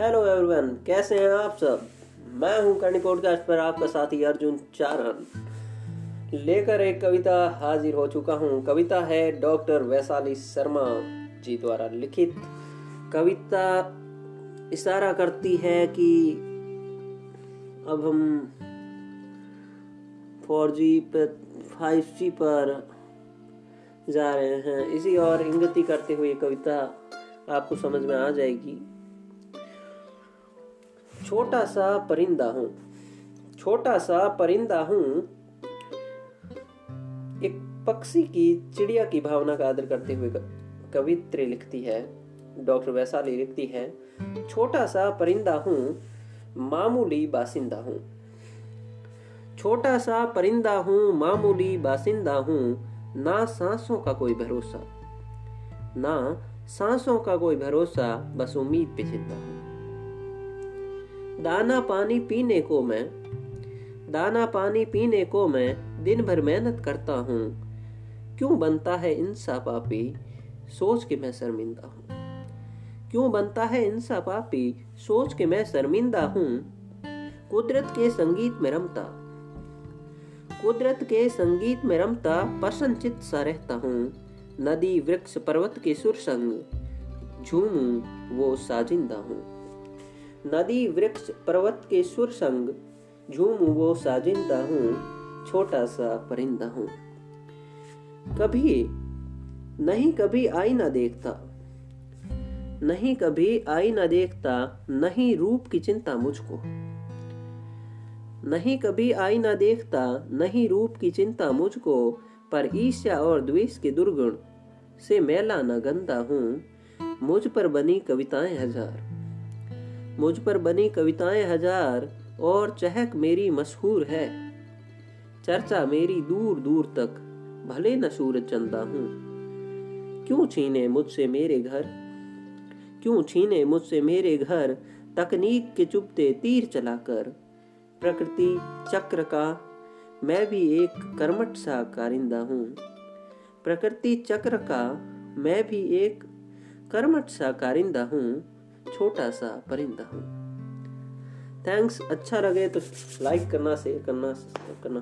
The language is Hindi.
हेलो एवरीवन कैसे हैं आप सब? मैं हूँ करनी पॉडकास्ट पर आपका साथी अर्जुन चारण। लेकर एक कविता हाजिर हो चुका हूँ। कविता है डॉक्टर वैशाली शर्मा जी द्वारा लिखित। कविता इशारा करती है कि अब हम फोर जी पर फाइव जी पर जा रहे हैं। इसी और इंगति करते हुए कविता आपको समझ में आ जाएगी। छोटा सा परिंदा हूँ। छोटा सा परिंदा हूँ। एक पक्षी की चिड़िया की भावना का आदर करते हुए कवित्री लिखती है, डॉक्टर वैशाली लिखती है छोटा सा परिंदा हूँ, मामूली बासिंदा हूँ। छोटा सा परिंदा हूँ, मामूली बासिंदा हूँ, ना सांसों का कोई भरोसा। ना सांसों का कोई भरोसा, बस उम्मीद पे ज़िंदा हूँ। दाना पानी पीने को मैं, दाना पानी पीने को मैं दिन भर मेहनत करता हूँ। क्यों बनता है इंसा पापी? सोच के मैं शर्मिंदा हूँ। क्यों बनता है इंसा पापी? सोच के मैं शर्मिंदा हूँ। कुदरत के संगीत में रमता, कुदरत के संगीत में रमता प्रसन्नचित सा रहता हूँ। नदी, वृक्ष, पर्वत के सुर संग झूमू, वो साजिंदा हूँ। नदी वृक्ष पर्वत के सुर संग झूमू वो साजिंदा हूँ, छोटा सा परिंदा हूँ। कभी नहीं कभी आई ना देखता, नहीं कभी आई ना देखता, नहीं रूप की चिंता मुझको। नहीं कभी आई ना देखता, नहीं रूप की चिंता मुझको, पर ईर्ष्या और द्वेष के दुर्गुण से मैला न गंदा हूँ, मुझ पर बनी कविताएँ हज़ार। मुझ पर बनी कविताएँ हज़ार और चहक मेरी मशहूर है। चर्चा मेरी दूर दूर तक, भले न सूरज चंदा हूँ। क्यों छीने मुझसे मेरे घर? क्यों छीने मुझसे मेरे घर? तकनीक के चुपते तीर चलाकर, प्रकृति चक्र का, मैं भी एक कर्मठ सा कारिंदा हूँ। प्रकृति चक्र का, मैं भी एक कर्मठ सा कारिंदा हूँ। छोटा सा परिंदा हूँ। थैंक्स अच्छा लगे तो लाइक करना शेयर करना सब्सक्राइब करना।